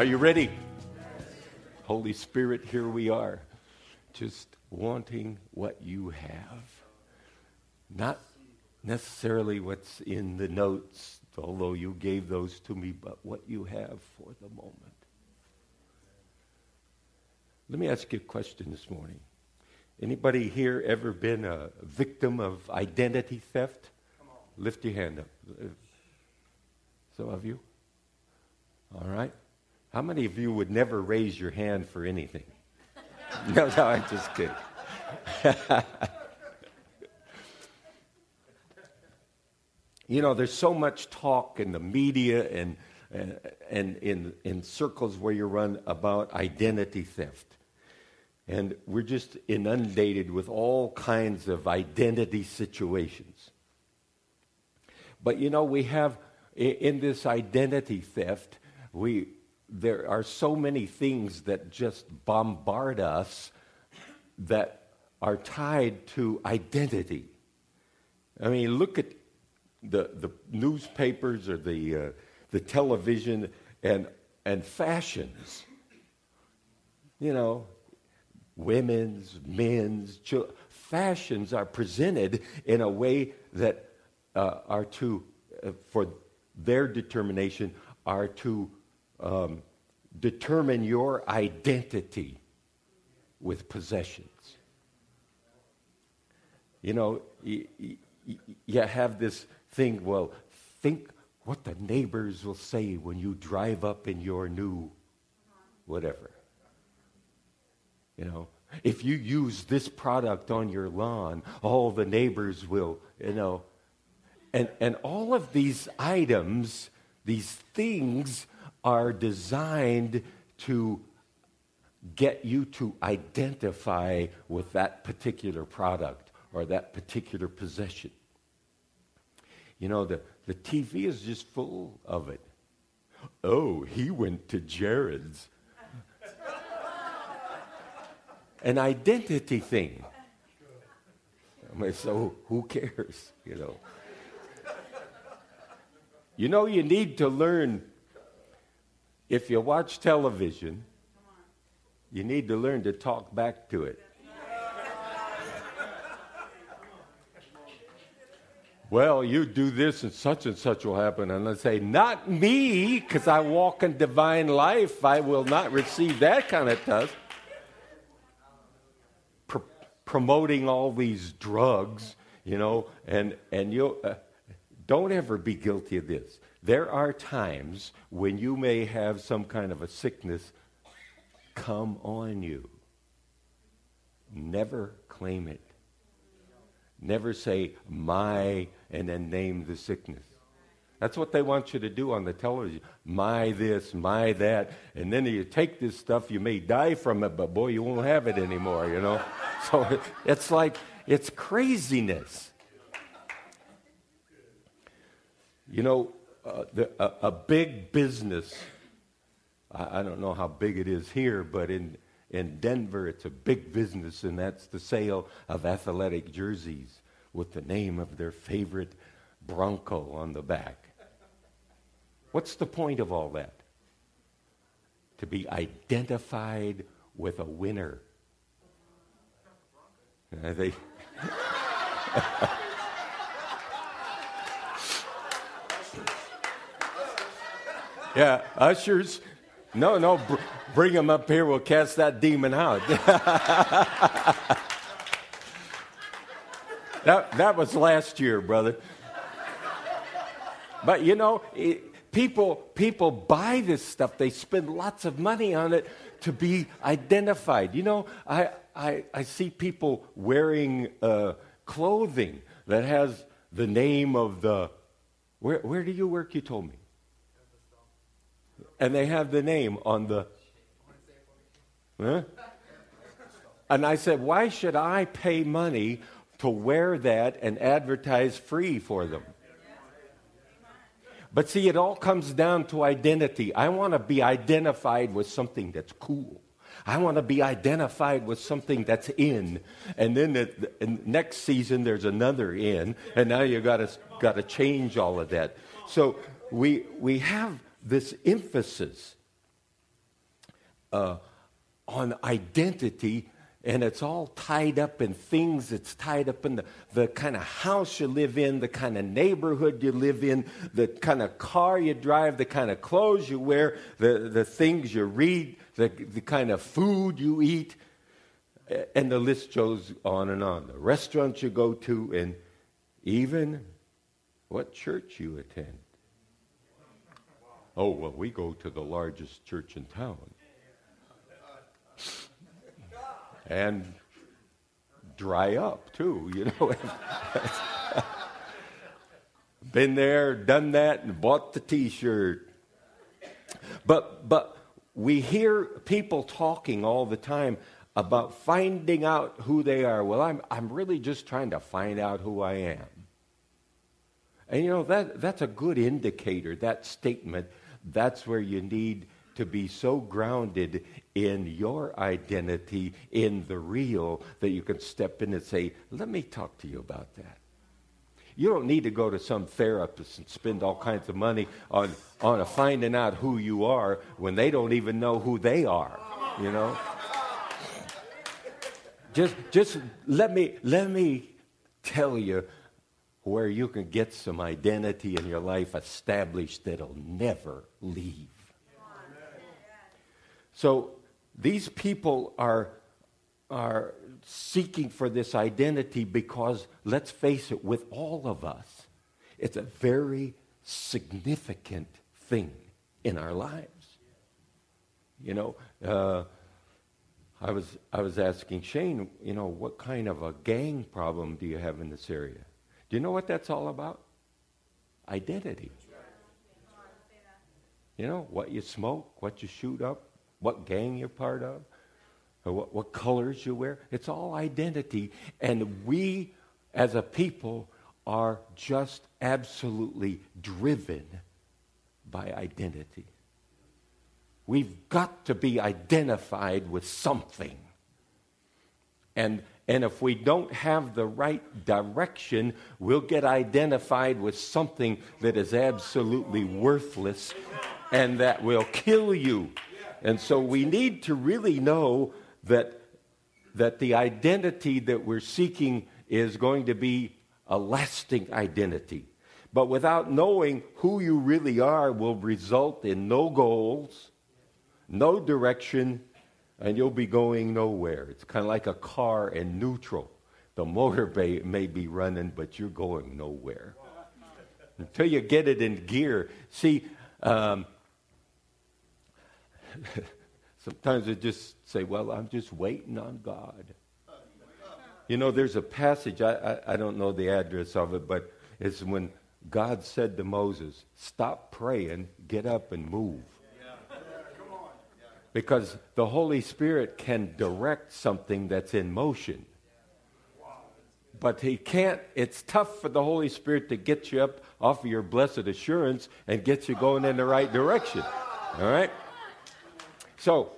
Are you ready? Holy Spirit, here we are, just wanting what you have. Not necessarily what's in the notes, although you gave those to me, but what you have for the moment. Let me ask you a question this morning. Anybody here ever been a victim of identity theft? Lift your hand up. Uh, some of you? All right. How many of you would never raise your hand for anything? no, no, I'm just kidding. you know, there's so much talk in the media and, and, and in, in circles where you run about identity theft. And we're just inundated with all kinds of identity situations. But you know, we have in this identity theft, we, there are so many things that just bombard us that are tied to identity. I mean, look at the, the newspapers or the, uh, the television and, and fashions. You know, women's, men's, fashions are presented in a way that uh, are to, uh, for their determination, are to um, determine your identity with possessions. You know, you, you have this thing, well, think what the neighbors will say when you drive up in your new whatever. You know, if you use this product on your lawn, all the neighbors will, you know. And, and all of these items, these things, are designed to get you to identify with that particular product or that particular possession. You know, the, the TV is just full of it. Oh, he went to Jared's. An identity thing. I mean, so who cares, you know? You know, you need to learn if you watch television, you need to learn to talk back to it. well, you do this and such and such will happen. And I say, not me, because I walk in divine life. I will not receive that kind of stuff. Pro- promoting all these drugs, you know, and, and you uh, don't ever be guilty of this. There are times when you may have some kind of a sickness come on you. Never claim it. Never say, my, and then name the sickness. That's what they want you to do on the television. My this, my that. And then you take this stuff, you may die from it, but boy, you won't have it anymore, you know? So it's like, it's craziness. You know, uh, the, a, a, big business, I, I, don't know how big it is here, but in, in Denver, it's a big business, and that's the sale of athletic jerseys with the name of their favorite Bronco on the back. What's the point of all that? To be identified with a winner. They. Yeah, ushers. No, no, br- bring them up here. We'll cast that demon out. that, that was last year, brother. But you know, it, people, people buy this stuff. They spend lots of money on it to be identified. You know, I, I, I see people wearing uh, clothing that has the name of the. Where, where do you work? You told me and they have the name on the. Huh? And I said, why should I pay money to wear that and advertise free for them? But see, it all comes down to identity. I want to be identified with something that's cool. I want to be identified with something that's in. And then the, the next season, there's another in. And now you got to got to change all of that. So we, we have this emphasis uh, on identity, and it's all tied up in things. It's tied up in the, the kind of house you live in, the kind of neighborhood you live in, the kind of car you drive, the kind of clothes you wear, the, the things you read, the, the kind of food you eat. And the list goes on and on. The restaurants you go to, and even what church you attend. Oh, well, we go to the largest church in town. And dry up, too, you know. Been there, done that, and bought the t shirt. But, but we hear people talking all the time about finding out who they are. Well, I'm, I'm really just trying to find out who I am. And you know, that, that's a good indicator, that statement. That's where you need to be so grounded in your identity, in the real, that you can step in and say, Let me talk to you about that. You don't need to go to some therapist and spend all kinds of money on, on finding out who you are when they don't even know who they are, you know? just, just let me, let me tell you where you can get some identity in your life established that'll never leave. So these people are, are seeking for this identity because, let's face it, with all of us, it's a very significant thing in our lives. You know, uh, I was, I was asking Shane, you know, what kind of a gang problem do you have in this area? Do you know what that's all about? Identity. You know, what you smoke, what you shoot up, what gang you're part of, what, what colors you wear. It's all identity. And we, as a people, are just absolutely driven by identity. We've got to be identified with something. And, and if we don't have the right direction, we'll get identified with something that is absolutely worthless and that will kill you. And so we need to really know that, that the identity that we're seeking is going to be a lasting identity. But without knowing who you really are, will result in no goals, no direction, and you'll be going nowhere. It's kind of like a car in neutral. The motor may, may be running, but you're going nowhere until you get it in gear. See, um, sometimes I just say, Well, I'm just waiting on God. You know, there's a passage, I, I, I don't know the address of it, but it's when God said to Moses, Stop praying, get up and move because the Holy Spirit can direct something that's in motion. But he can't, it's tough for the Holy Spirit to get you up off of your blessed assurance and get you going in the right direction. All right? So,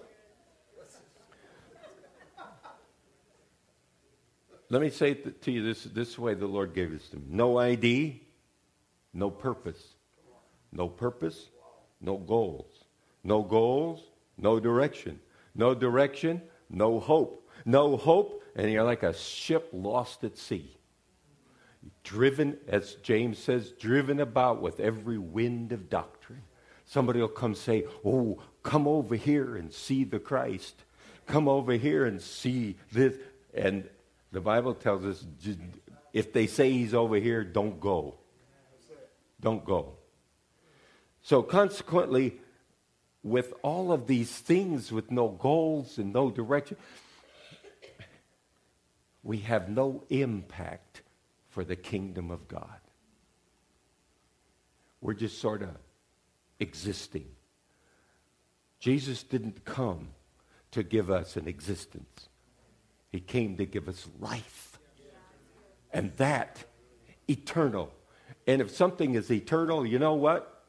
let me say it to you this, this way the Lord gave this to me no ID, no purpose. No purpose, no goals. No goals, no direction. No direction, no hope. No hope, and you're like a ship lost at sea. Driven, as James says, driven about with every wind of doctrine. Somebody will come say, Oh, come over here and see the Christ. Come over here and see this. And the Bible tells us if they say he's over here, don't go. Don't go. So, consequently, with all of these things with no goals and no direction, we have no impact for the kingdom of God. We're just sort of existing. Jesus didn't come to give us an existence, He came to give us life. And that eternal. And if something is eternal, you know what?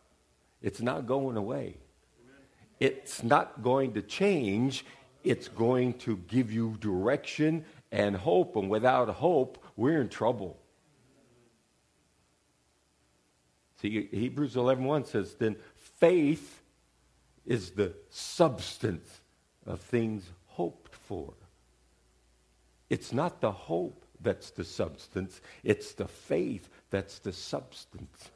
It's not going away it's not going to change. It's going to give you direction and hope. And without hope, we're in trouble. See, Hebrews 11.1 says, then faith is the substance of things hoped for. It's not the hope that's the substance, it's the faith that's the substance.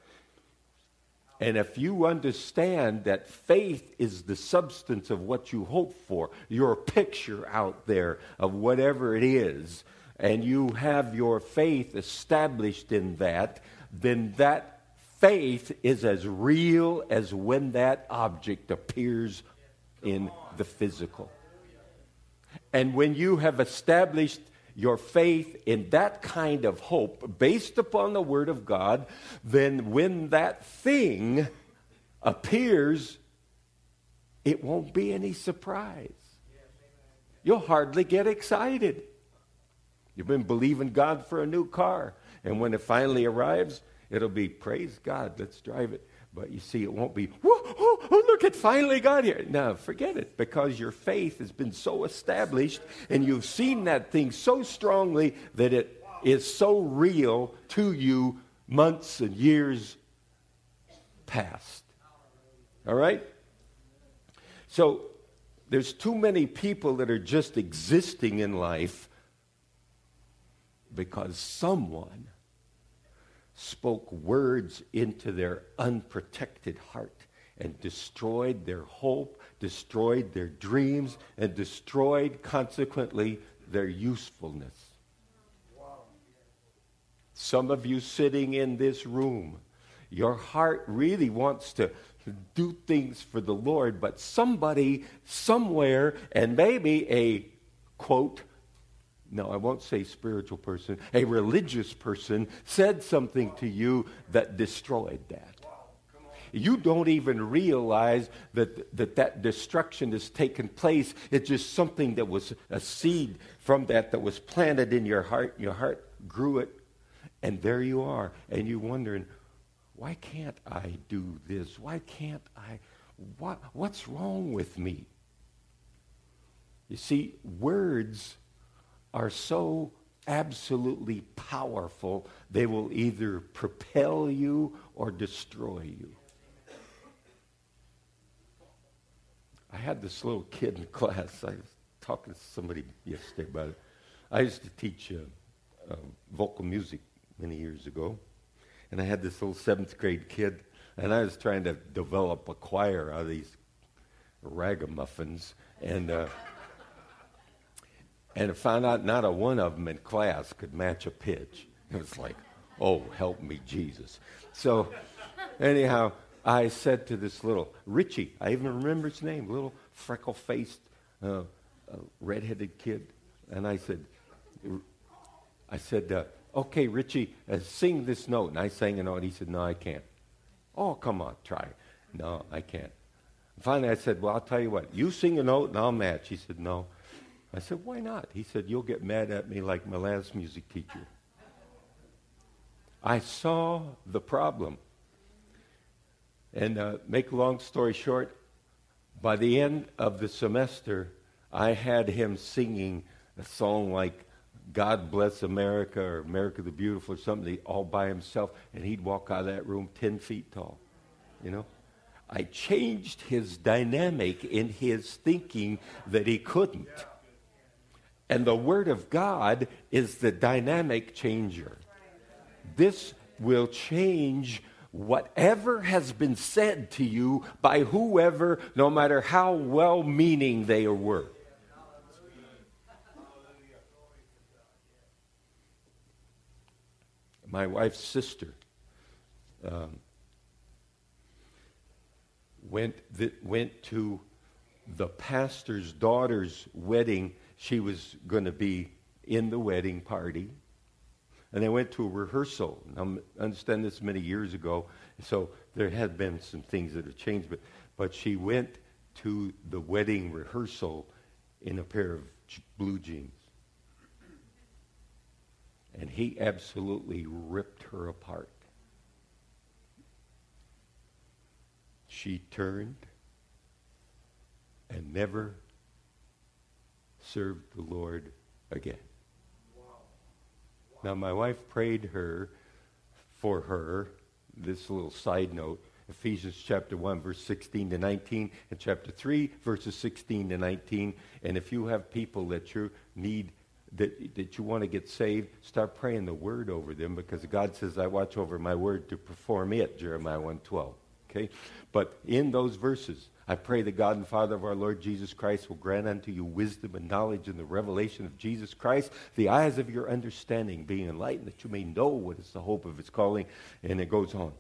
And if you understand that faith is the substance of what you hope for, your picture out there of whatever it is, and you have your faith established in that, then that faith is as real as when that object appears in the physical. And when you have established your faith in that kind of hope based upon the Word of God, then when that thing appears, it won't be any surprise. You'll hardly get excited. You've been believing God for a new car, and when it finally arrives, it'll be, Praise God, let's drive it. But you see, it won't be, oh, oh, look, it finally got here. No, forget it, because your faith has been so established and you've seen that thing so strongly that it is so real to you months and years past. All right? So there's too many people that are just existing in life because someone spoke words into their unprotected heart and destroyed their hope, destroyed their dreams, and destroyed, consequently, their usefulness. Some of you sitting in this room, your heart really wants to do things for the Lord, but somebody, somewhere, and maybe a quote, no, I won't say spiritual person, a religious person said something to you that destroyed that. You don't even realize that, that that destruction has taken place. It's just something that was a seed from that that was planted in your heart. Your heart grew it, and there you are. And you're wondering, why can't I do this? Why can't I? What, what's wrong with me? You see, words are so absolutely powerful, they will either propel you or destroy you. I had this little kid in class. I was talking to somebody yesterday about it. I used to teach uh, uh, vocal music many years ago, and I had this little seventh grade kid, and I was trying to develop a choir out of these ragamuffins, and uh, and I found out not a one of them in class could match a pitch. It was like, oh, help me, Jesus. So, anyhow, I said to this little Richie, I even remember his name, little freckle faced, uh, uh, redheaded kid. And I said, I said, uh, okay, Richie, uh, sing this note. And I sang a note. He said, no, I can't. Oh, come on, try. No, I can't. Finally, I said, well, I'll tell you what. You sing a note and I'll match. He said, no. I said, Why not? He said, You'll get mad at me like my last music teacher. I saw the problem. And uh, make a long story short, by the end of the semester, I had him singing a song like God Bless America or America the Beautiful or something all by himself, and he'd walk out of that room 10 feet tall. You know? I changed his dynamic in his thinking that he couldn't. And the Word of God is the dynamic changer. This will change whatever has been said to you by whoever, no matter how well meaning they were. My wife's sister um, went, th- went to the pastor's daughter's wedding she was going to be in the wedding party. And they went to a rehearsal. Now, I understand this many years ago, so there had been some things that have changed, but, but she went to the wedding rehearsal in a pair of blue jeans. And he absolutely ripped her apart. She turned and never served the Lord again. Now, my wife prayed her for her. This little side note. Ephesians chapter 1, verse 16 to 19, and chapter 3, verses 16 to 19. And if you have people that you need, that, that you want to get saved, start praying the word over them because God says, I watch over my word to perform it, Jeremiah 1 12. Okay? But in those verses, I pray the God and Father of our Lord Jesus Christ will grant unto you wisdom and knowledge in the revelation of Jesus Christ, the eyes of your understanding being enlightened, that you may know what is the hope of his calling. And it goes on.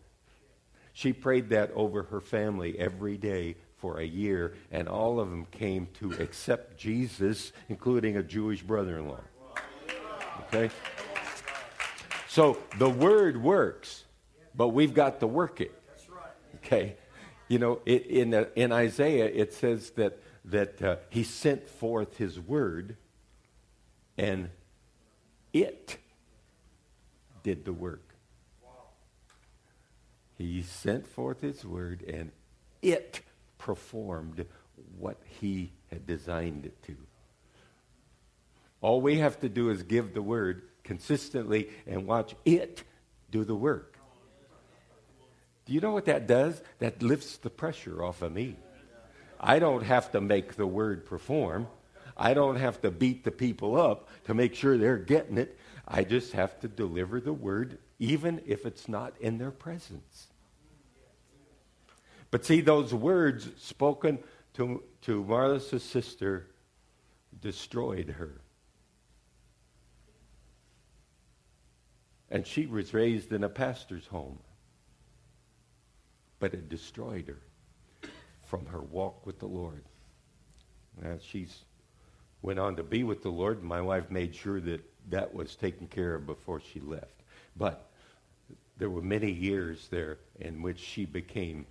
She prayed that over her family every day for a year, and all of them came to accept Jesus, including a Jewish brother in law. Okay? So the word works, but we've got to work it. Okay? You know, it, in, uh, in Isaiah, it says that, that uh, he sent forth his word and it did the work. He sent forth his word and it performed what he had designed it to. All we have to do is give the word consistently and watch it do the work. Do you know what that does? That lifts the pressure off of me. I don't have to make the word perform. I don't have to beat the people up to make sure they're getting it. I just have to deliver the word, even if it's not in their presence. But see, those words spoken to, to Martha's sister destroyed her. And she was raised in a pastor's home but it destroyed her from her walk with the Lord. As she's went on to be with the Lord, my wife made sure that that was taken care of before she left. But there were many years there in which she became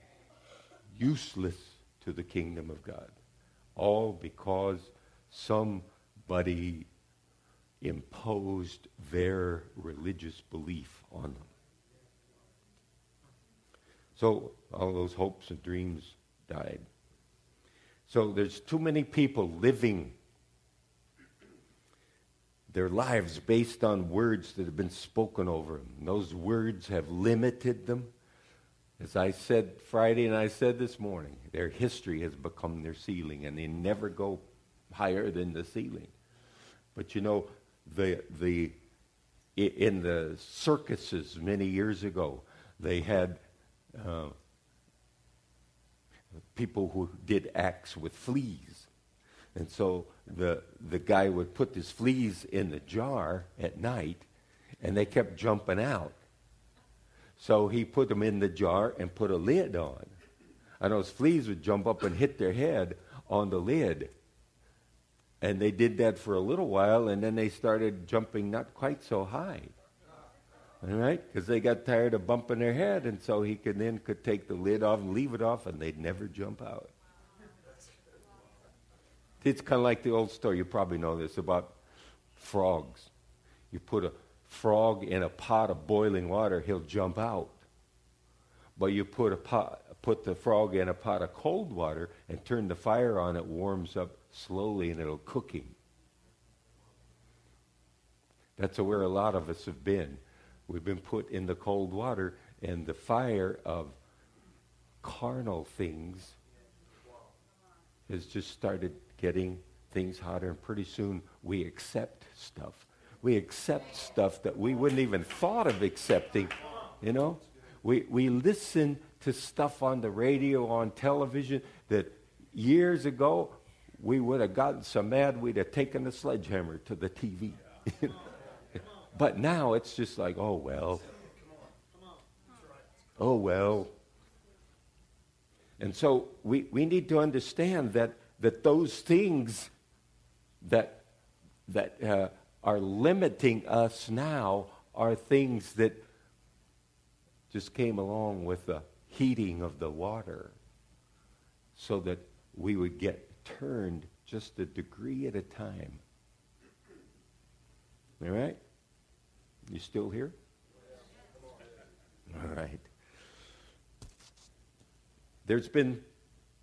useless to the kingdom of God, all because somebody imposed their religious belief on them. So all those hopes and dreams died. So there's too many people living their lives based on words that have been spoken over them. Those words have limited them. As I said Friday and I said this morning, their history has become their ceiling and they never go higher than the ceiling. But you know, the, the, in the circuses many years ago, they had uh, people who did acts with fleas. And so the, the guy would put his fleas in the jar at night, and they kept jumping out. So he put them in the jar and put a lid on. And those fleas would jump up and hit their head on the lid. And they did that for a little while, and then they started jumping not quite so high. All right? Because they got tired of bumping their head, and so he could then could take the lid off and leave it off, and they'd never jump out. It's kind of like the old story. You probably know this about frogs. You put a frog in a pot of boiling water, he'll jump out. But you put a pot, put the frog in a pot of cold water and turn the fire on, it warms up slowly and it'll cook him. That's where a lot of us have been. We've been put in the cold water, and the fire of carnal things has just started getting things hotter, and pretty soon we accept stuff. We accept stuff that we wouldn't even thought of accepting, you know? We, we listen to stuff on the radio, on television, that years ago we would have gotten so mad we'd have taken a sledgehammer to the TV. But now it's just like, oh, well. Oh, well. And so we, we need to understand that, that those things that, that uh, are limiting us now are things that just came along with the heating of the water so that we would get turned just a degree at a time. All right? You still here? All right. There's been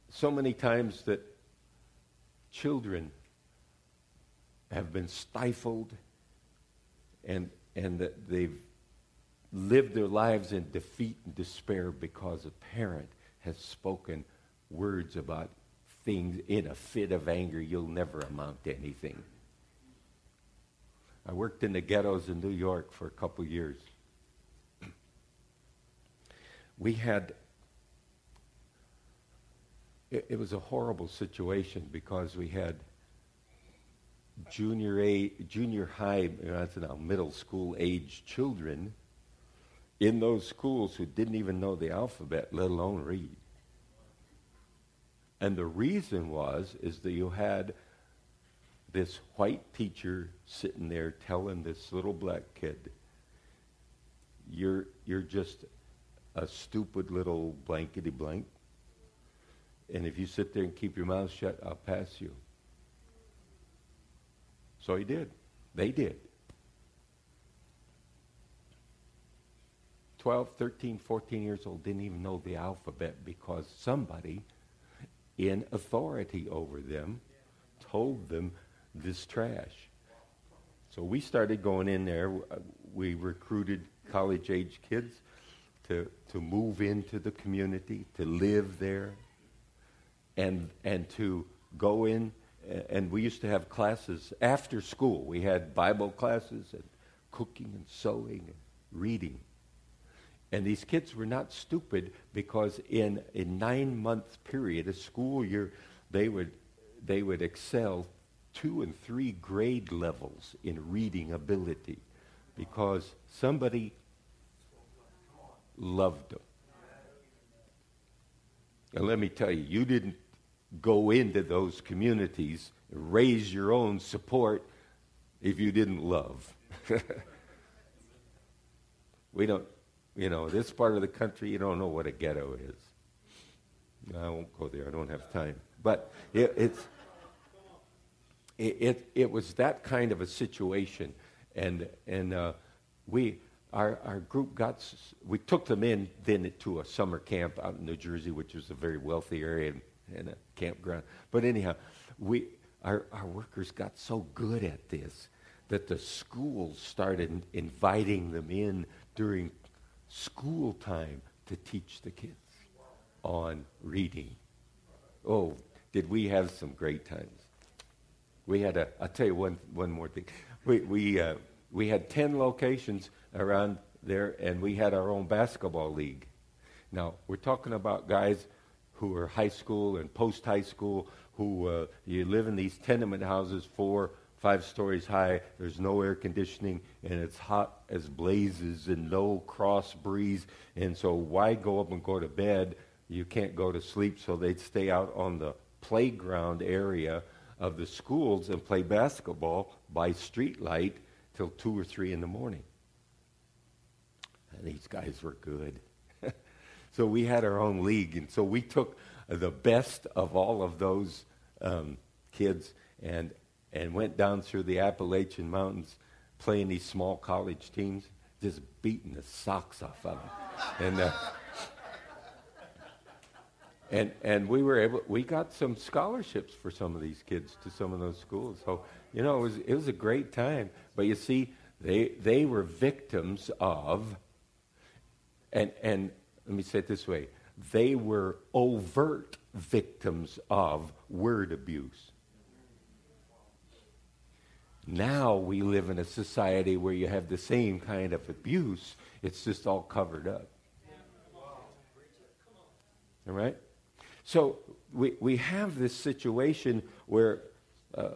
so many times that children have been stifled and, and that they've lived their lives in defeat and despair because a parent has spoken words about things in a fit of anger you'll never amount to anything. I worked in the ghettos in New York for a couple years. We had, it, it was a horrible situation because we had junior a, junior high, that's now middle school age children in those schools who didn't even know the alphabet, let alone read. And the reason was is that you had this white teacher sitting there telling this little black kid, you're, you're just a stupid little blankety blank. And if you sit there and keep your mouth shut, I'll pass you. So he did. They did. 12, 13, 14 years old didn't even know the alphabet because somebody in authority over them told them this trash. So we started going in there. Uh, we recruited college age kids to, to move into the community, to live there, and, and to go in. And we used to have classes after school. We had Bible classes and cooking and sewing and reading. And these kids were not stupid because in a nine month period, a school year, they would, they would excel two and three grade levels in reading ability because somebody loved them. And let me tell you, you didn't go into those communities, raise your own support if you didn't love. we don't, you know, this part of the country, you don't know what a ghetto is. I won't go there. I don't have time. But it, it's it, it, it, was that kind of a situation, and and uh, we our our group got we took them in then to a summer camp out in New Jersey, which was a very wealthy area and, and a campground. But anyhow, we our our workers got so good at this that the schools started inviting them in during school time to teach the kids on reading. Oh, did we have some great times? We had a, I'll tell you one, one more thing. We, we, uh, we had 10 locations around there, and we had our own basketball league. Now, we're talking about guys who are high school and post high school who uh, you live in these tenement houses, four, five stories high. There's no air conditioning, and it's hot as blazes and no cross breeze. And so, why go up and go to bed? You can't go to sleep, so they'd stay out on the playground area of the schools and play basketball by streetlight till two or three in the morning. And these guys were good. so we had our own league, and so we took the best of all of those um, kids and and went down through the Appalachian Mountains playing these small college teams, just beating the socks off of them. And, uh, and, and we were able, we got some scholarships for some of these kids to some of those schools. So, you know, it was, it was a great time. But you see, they, they were victims of, and, and let me say it this way they were overt victims of word abuse. Now we live in a society where you have the same kind of abuse, it's just all covered up. All right? So we, we have this situation where uh,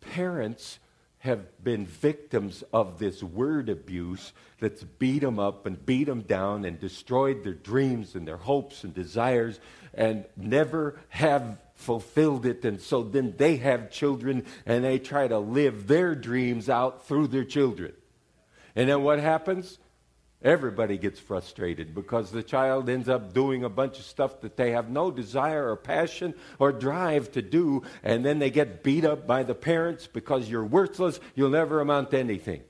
parents have been victims of this word abuse that's beat them up and beat them down and destroyed their dreams and their hopes and desires and never have fulfilled it. And so then they have children and they try to live their dreams out through their children. And then what happens? Everybody gets frustrated because the child ends up doing a bunch of stuff that they have no desire or passion or drive to do, and then they get beat up by the parents because you're worthless, you'll never amount to anything.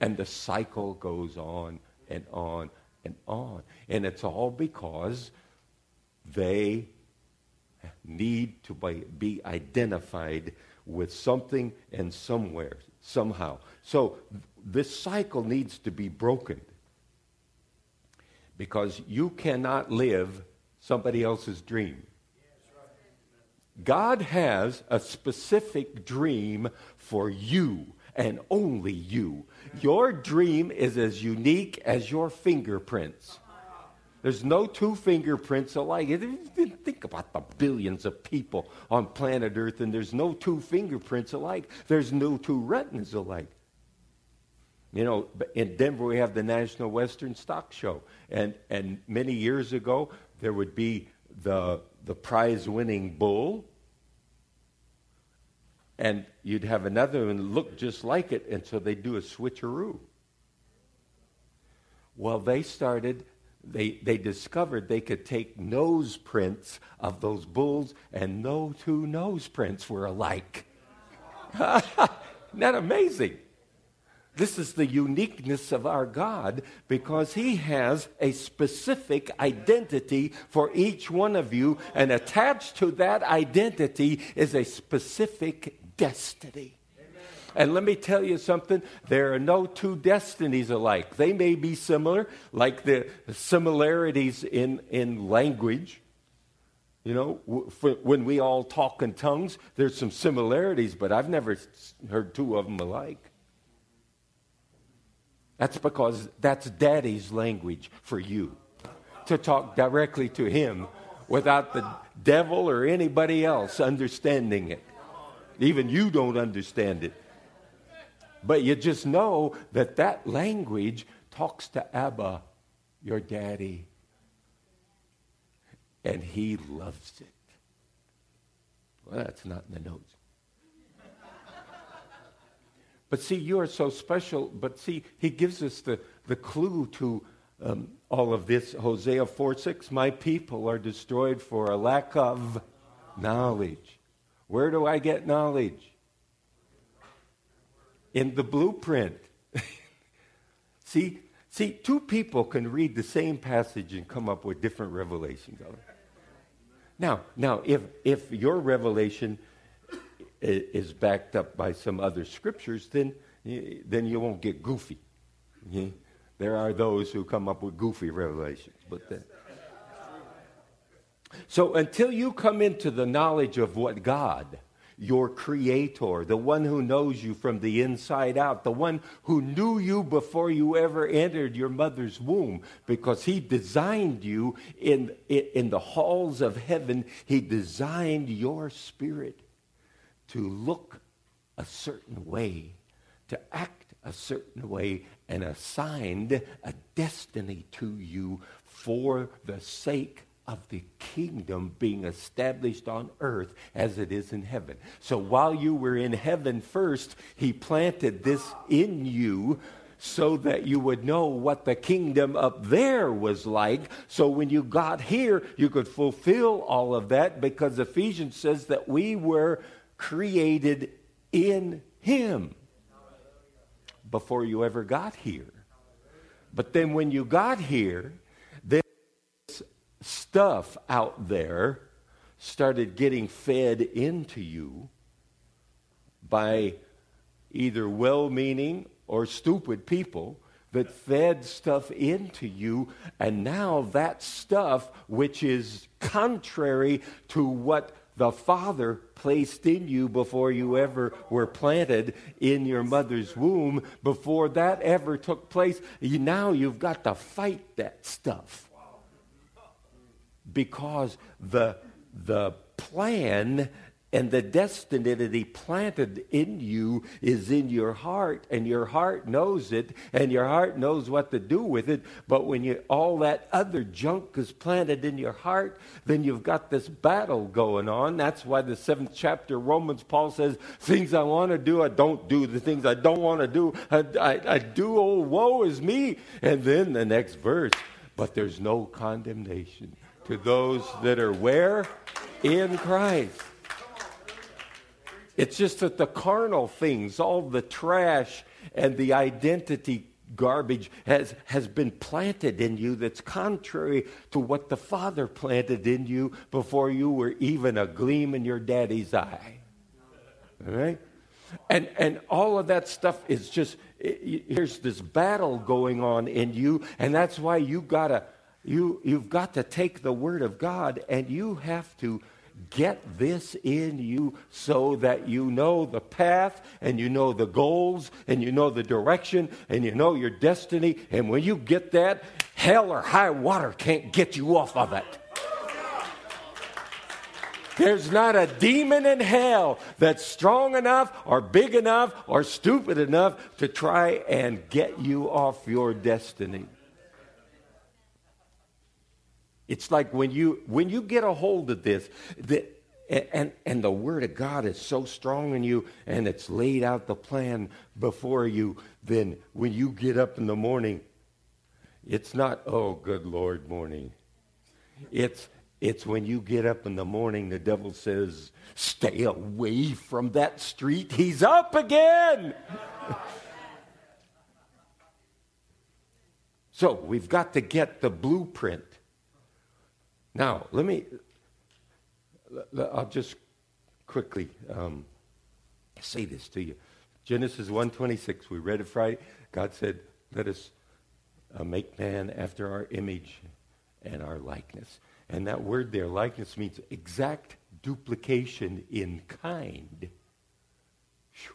And the cycle goes on and on and on. And it's all because they need to be identified with something and somewhere, somehow. So this cycle needs to be broken. Because you cannot live somebody else's dream. God has a specific dream for you and only you. Your dream is as unique as your fingerprints. There's no two fingerprints alike. Think about the billions of people on planet Earth, and there's no two fingerprints alike. There's no two retinas alike. You know, in Denver, we have the National Western Stock Show. And, and many years ago, there would be the, the prize winning bull, and you'd have another one look just like it, and so they'd do a switcheroo. Well, they started, they, they discovered they could take nose prints of those bulls, and no two nose prints were alike. Isn't that amazing? This is the uniqueness of our God because He has a specific identity for each one of you, and attached to that identity is a specific destiny. And let me tell you something there are no two destinies alike. They may be similar, like the similarities in, in language. You know, when we all talk in tongues, there's some similarities, but I've never heard two of them alike. That's because that's daddy's language for you to talk directly to him without the devil or anybody else understanding it. Even you don't understand it. But you just know that that language talks to Abba, your daddy, and he loves it. Well, that's not in the notes. But see, you are so special. But see, he gives us the, the clue to um, all of this. Hosea 4 6, my people are destroyed for a lack of knowledge. Where do I get knowledge? In the blueprint. see, see, two people can read the same passage and come up with different revelations. Now, now, if if your revelation is backed up by some other scriptures, then, then you won't get goofy. There are those who come up with goofy revelations. But then, so until you come into the knowledge of what God, your creator, the one who knows you from the inside out, the one who knew you before you ever entered your mother's womb, because he designed you in, in, in the halls of heaven, he designed your spirit to look a certain way, to act a certain way, and assigned a destiny to you for the sake of the kingdom being established on earth as it is in heaven. So while you were in heaven first, he planted this in you so that you would know what the kingdom up there was like. So when you got here, you could fulfill all of that because Ephesians says that we were created in Him before you ever got here. But then when you got here, this stuff out there started getting fed into you by either well meaning or stupid people that fed stuff into you, and now that stuff, which is contrary to what the Father placed in you before you ever were planted in your mother's womb, before that ever took place. You, now you've got to fight that stuff. Because the, the plan and the destiny that He planted in you is in your heart, and your heart knows it, and your heart knows what to do with it. But when you, all that other junk is planted in your heart, then you've got this battle going on. That's why the seventh chapter Romans, Paul says, Things I want to do, I don't do. The things I don't want to do, I, I, I do. Oh, woe is me. And then the next verse, but there's no condemnation to those that are where? In Christ. It's just that the carnal things, all the trash and the identity garbage has, has been planted in you that's contrary to what the Father planted in you before you were even a gleam in your daddy's eye. All right? And, and all of that stuff is just, here's this battle going on in you, and that's why you got to You, you've got to take the Word of God and you have to get this in you so that you know the path and you know the goals and you know the direction and you know your destiny. And when you get that, hell or high water can't get you off of it. There's not a demon in hell that's strong enough or big enough or stupid enough to try and get you off your destiny. It's like when you when you get a hold of this, the, and, and the Word of God is so strong in you, and it's laid out the plan before you, then when you get up in the morning, it's not, oh, good Lord, morning. It's, it's when you get up in the morning, the devil says, stay away from that street. He's up again. so we've got to get the blueprint. Now, let me, I'll just quickly um, say this to you. Genesis 1.26, we read it Friday. God said, let us uh, make man after our image and our likeness. And that word there, likeness, means exact duplication in kind. Whew.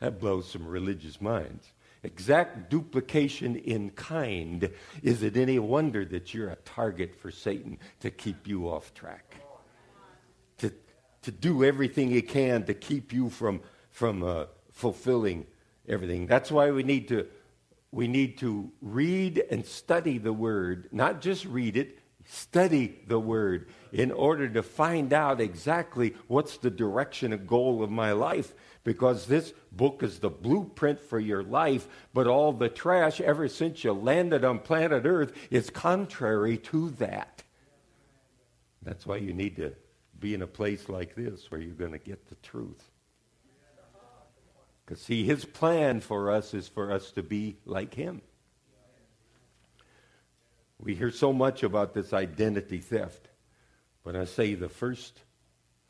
That blows some religious minds exact duplication in kind, is it any wonder that you're a target for Satan to keep you off track? To, to do everything he can to keep you from, from uh, fulfilling everything. That's why we need to we need to read and study the word, not just read it, study the word in order to find out exactly what's the direction and goal of my life because this book is the blueprint for your life, but all the trash ever since you landed on planet Earth is contrary to that. That's why you need to be in a place like this where you're going to get the truth. Because, see, his plan for us is for us to be like him. We hear so much about this identity theft, but I say the first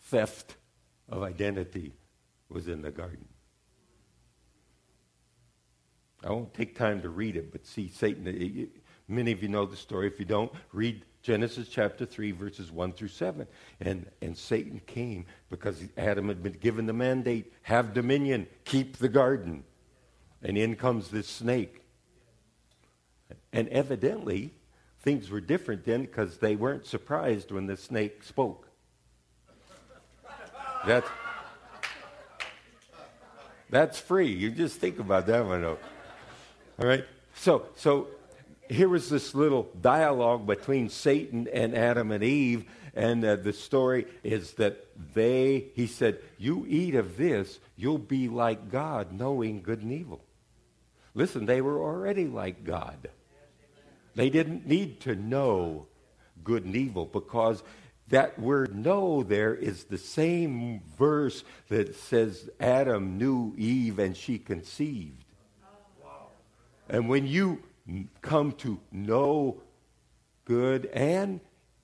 theft of identity was in the garden. I won't take time to read it, but see, Satan, many of you know the story. If you don't, read Genesis chapter 3, verses 1 through 7. And, and Satan came because Adam had been given the mandate have dominion, keep the garden. And in comes this snake. And evidently, things were different then because they weren't surprised when the snake spoke. That's. That's free. You just think about that one. Though. All right? So, so here was this little dialogue between Satan and Adam and Eve, and uh, the story is that they, he said, You eat of this, you'll be like God, knowing good and evil. Listen, they were already like God. They didn't need to know good and evil because that word know there is the same verse that says Adam knew Eve and she conceived. And when you come to know good and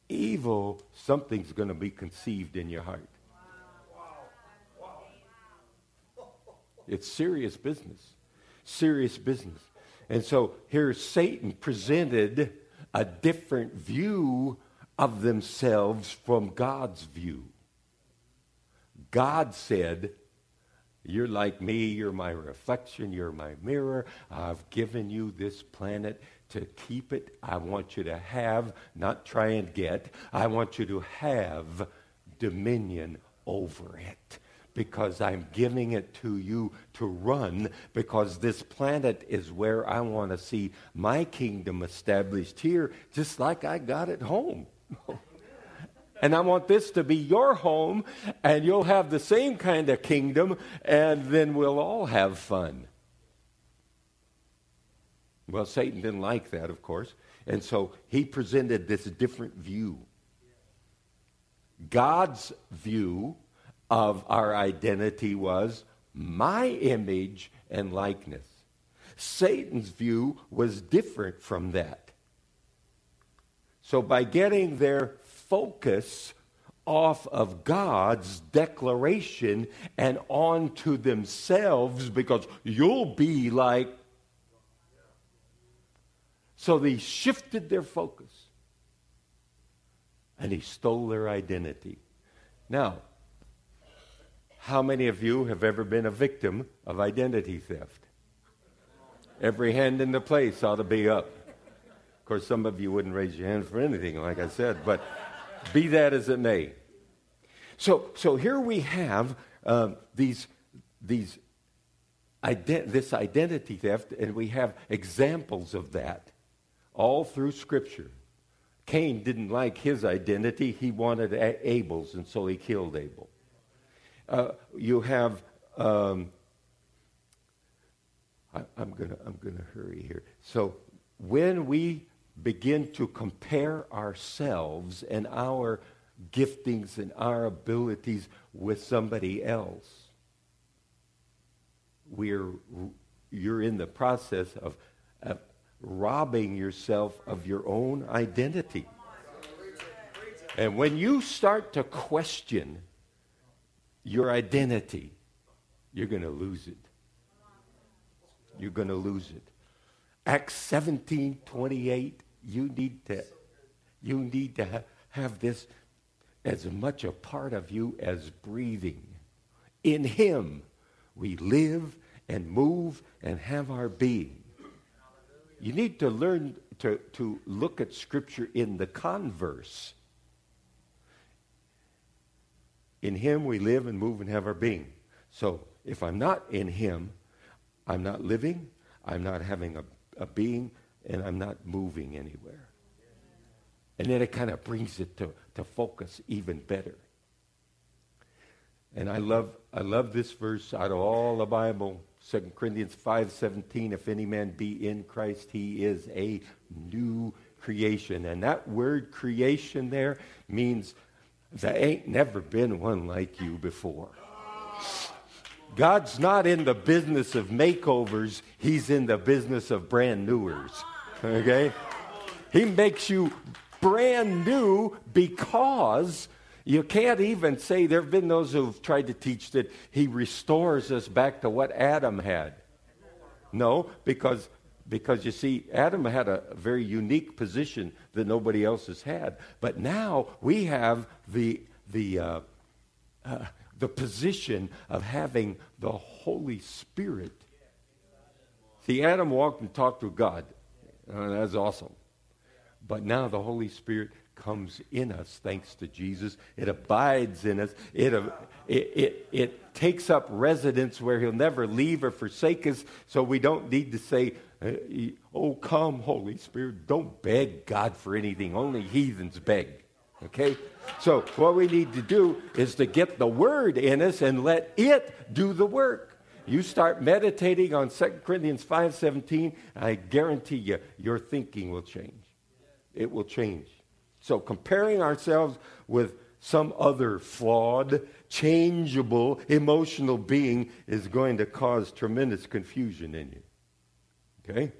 evil, something's going to be conceived in your heart. It's serious business. Serious business. And so here Satan presented a different view of themselves from God's view. God said, You're like me, you're my reflection, you're my mirror. I've given you this planet to keep it. I want you to have, not try and get, I want you to have dominion over it because I'm giving it to you to run because this planet is where I want to see my kingdom established here, just like I got it home. And I want this to be your home, and you'll have the same kind of kingdom, and then we'll all have fun. Well, Satan didn't like that, of course, and so he presented this different view. God's view of our identity was my image and likeness. Satan's view was different from that. So, by getting their focus off of God's declaration and onto themselves, because you'll be like. So they shifted their focus. And he stole their identity. Now, how many of you have ever been a victim of identity theft? Every hand in the place ought to be up. Of course, some of you wouldn't raise your hand for anything, like I said, but be that as it may. So, so here we have uh, these, these ident- this identity theft, and we have examples of that all through Scripture. Cain didn't like his identity, he wanted Abel's, and so he killed Abel. Uh, you have, um, I, I'm going to I'm gonna hurry here. So when we begin to compare ourselves and our giftings and our abilities with somebody else, we're, you're in the process of, of robbing yourself of your own identity. And when you start to question your identity, you're going to lose it. You're going to lose it. Acts 17 28, you need to, you need to ha- have this as much a part of you as breathing. In Him, we live and move and have our being. You need to learn to, to look at Scripture in the converse. In Him we live and move and have our being. So if I'm not in Him, I'm not living, I'm not having a, a being, and I'm not moving anywhere. And then it kind of brings it to, to focus even better. And I love, I love this verse out of all the Bible. 2 Corinthians 5:17 if any man be in Christ he is a new creation and that word creation there means there ain't never been one like you before. God's not in the business of makeovers, he's in the business of brand newers. Okay? He makes you brand new because you can't even say, there have been those who've tried to teach that he restores us back to what Adam had. No, because, because you see, Adam had a very unique position that nobody else has had. But now we have the, the, uh, uh, the position of having the Holy Spirit. See, Adam walked and talked with God. Uh, that's awesome. But now the Holy Spirit comes in us thanks to Jesus. It abides in us. It, it, it, it, takes up residence where he'll never leave or forsake us. So we don't need to say, uh, Oh, come, Holy Spirit. Don't beg God for anything. Only heathens beg. Okay? So what we need to do is to get the word in us and let it do the work. You start meditating on 2 Corinthians 5:17, I guarantee you your thinking will change. It will change. So comparing ourselves with some other flawed, changeable, emotional being is going to cause tremendous confusion in you. Okay?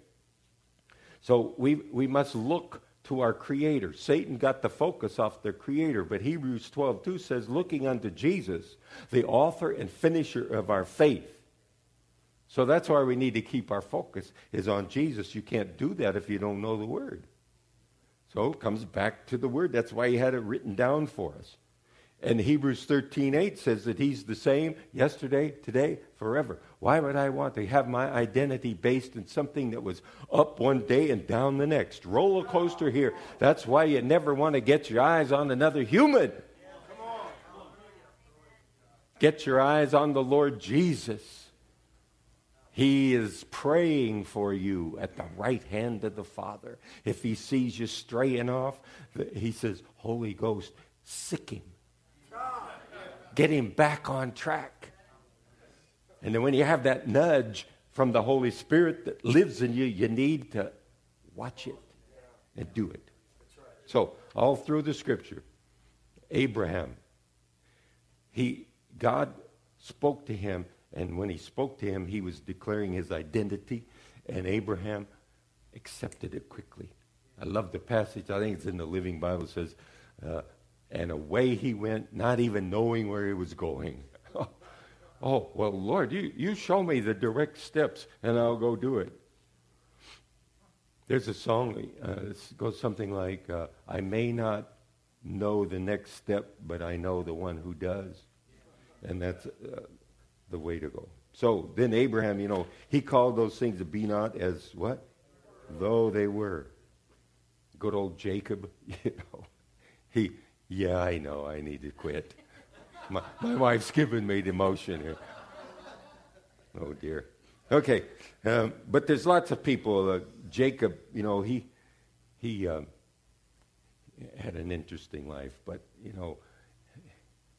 So we, we must look to our Creator. Satan got the focus off their Creator, but Hebrews 12 2 says, looking unto Jesus, the author and finisher of our faith. So that's why we need to keep our focus is on Jesus. You can't do that if you don't know the Word. So it comes back to the word. That's why he had it written down for us. And Hebrews 13:8 says that he's the same yesterday, today, forever. Why would I want to have my identity based in something that was up one day and down the next? Roller coaster here. That's why you never want to get your eyes on another human. Get your eyes on the Lord Jesus. He is praying for you at the right hand of the Father. If he sees you straying off, he says, Holy Ghost, sic him. Get him back on track. And then when you have that nudge from the Holy Spirit that lives in you, you need to watch it and do it. So, all through the scripture, Abraham, he, God spoke to him and when he spoke to him, he was declaring his identity, and Abraham accepted it quickly. I love the passage. I think it's in the Living Bible. It says, uh, and away he went, not even knowing where he was going. oh, well, Lord, you, you show me the direct steps, and I'll go do it. There's a song uh, goes something like, uh, "I may not know the next step, but I know the one who does," and that's uh, the way to go. So then Abraham, you know, he called those things to be not as what, though they were. Good old Jacob, you know, he, yeah, I know, I need to quit. My, my wife's giving me the motion here. Oh dear. Okay, um, but there's lots of people. Uh, Jacob, you know, he he um, had an interesting life, but you know,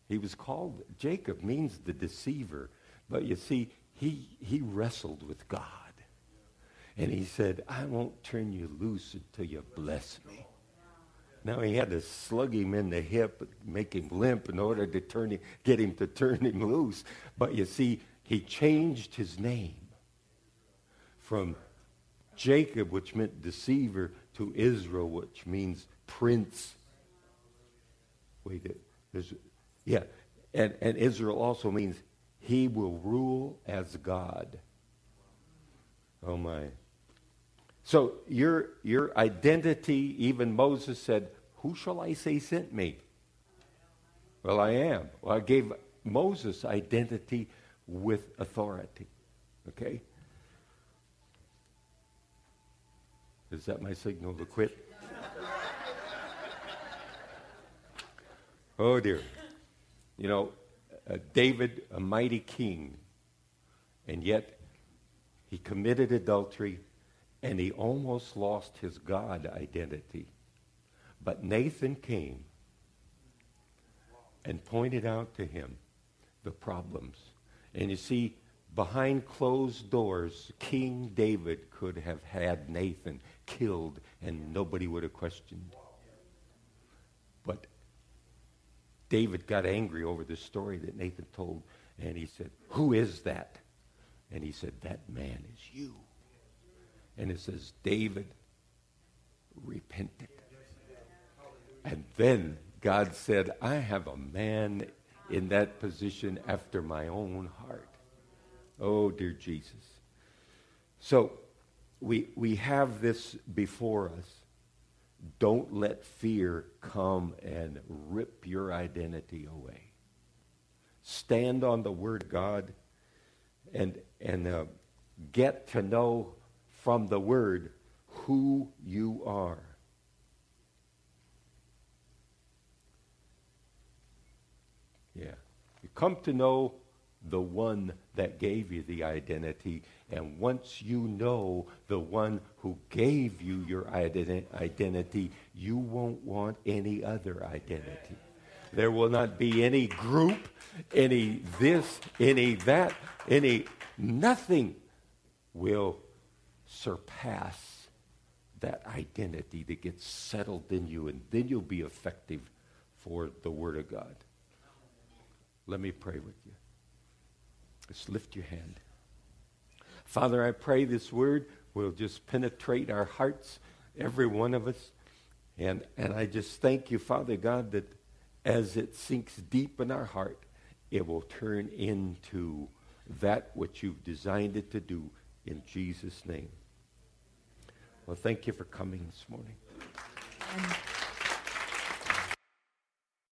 he was called Jacob means the deceiver. But you see, he he wrestled with God, and he said, "I won't turn you loose until you bless me." Now he had to slug him in the hip, make him limp in order to turn him, get him to turn him loose. But you see, he changed his name from Jacob, which meant deceiver, to Israel, which means prince. Wait, there's, yeah, and, and Israel also means he will rule as God. Oh my. So your, your identity, even Moses said, Who shall I say sent me? Well, I am. Well, I gave Moses identity with authority. Okay? Is that my signal to quit? oh dear. You know, uh, David, a mighty king, and yet he committed adultery and he almost lost his God identity. But Nathan came and pointed out to him the problems. And you see, behind closed doors, King David could have had Nathan killed and nobody would have questioned. But David got angry over the story that Nathan told and he said, Who is that? And he said, That man is you. And it says, David repented. And then God said, I have a man in that position after my own heart. Oh, dear Jesus. So we, we have this before us. Don't let fear come and rip your identity away. Stand on the Word of God and, and uh, get to know from the Word who you are. Yeah. You come to know the one that gave you the identity. And once you know the one who gave you your identi- identity, you won't want any other identity. There will not be any group, any this, any that, any nothing will surpass that identity that gets settled in you, and then you'll be effective for the Word of God. Let me pray with you. Just lift your hand. Father, I pray this word will just penetrate our hearts, every one of us. And, and I just thank you, Father God, that as it sinks deep in our heart, it will turn into that which you've designed it to do in Jesus' name. Well, thank you for coming this morning.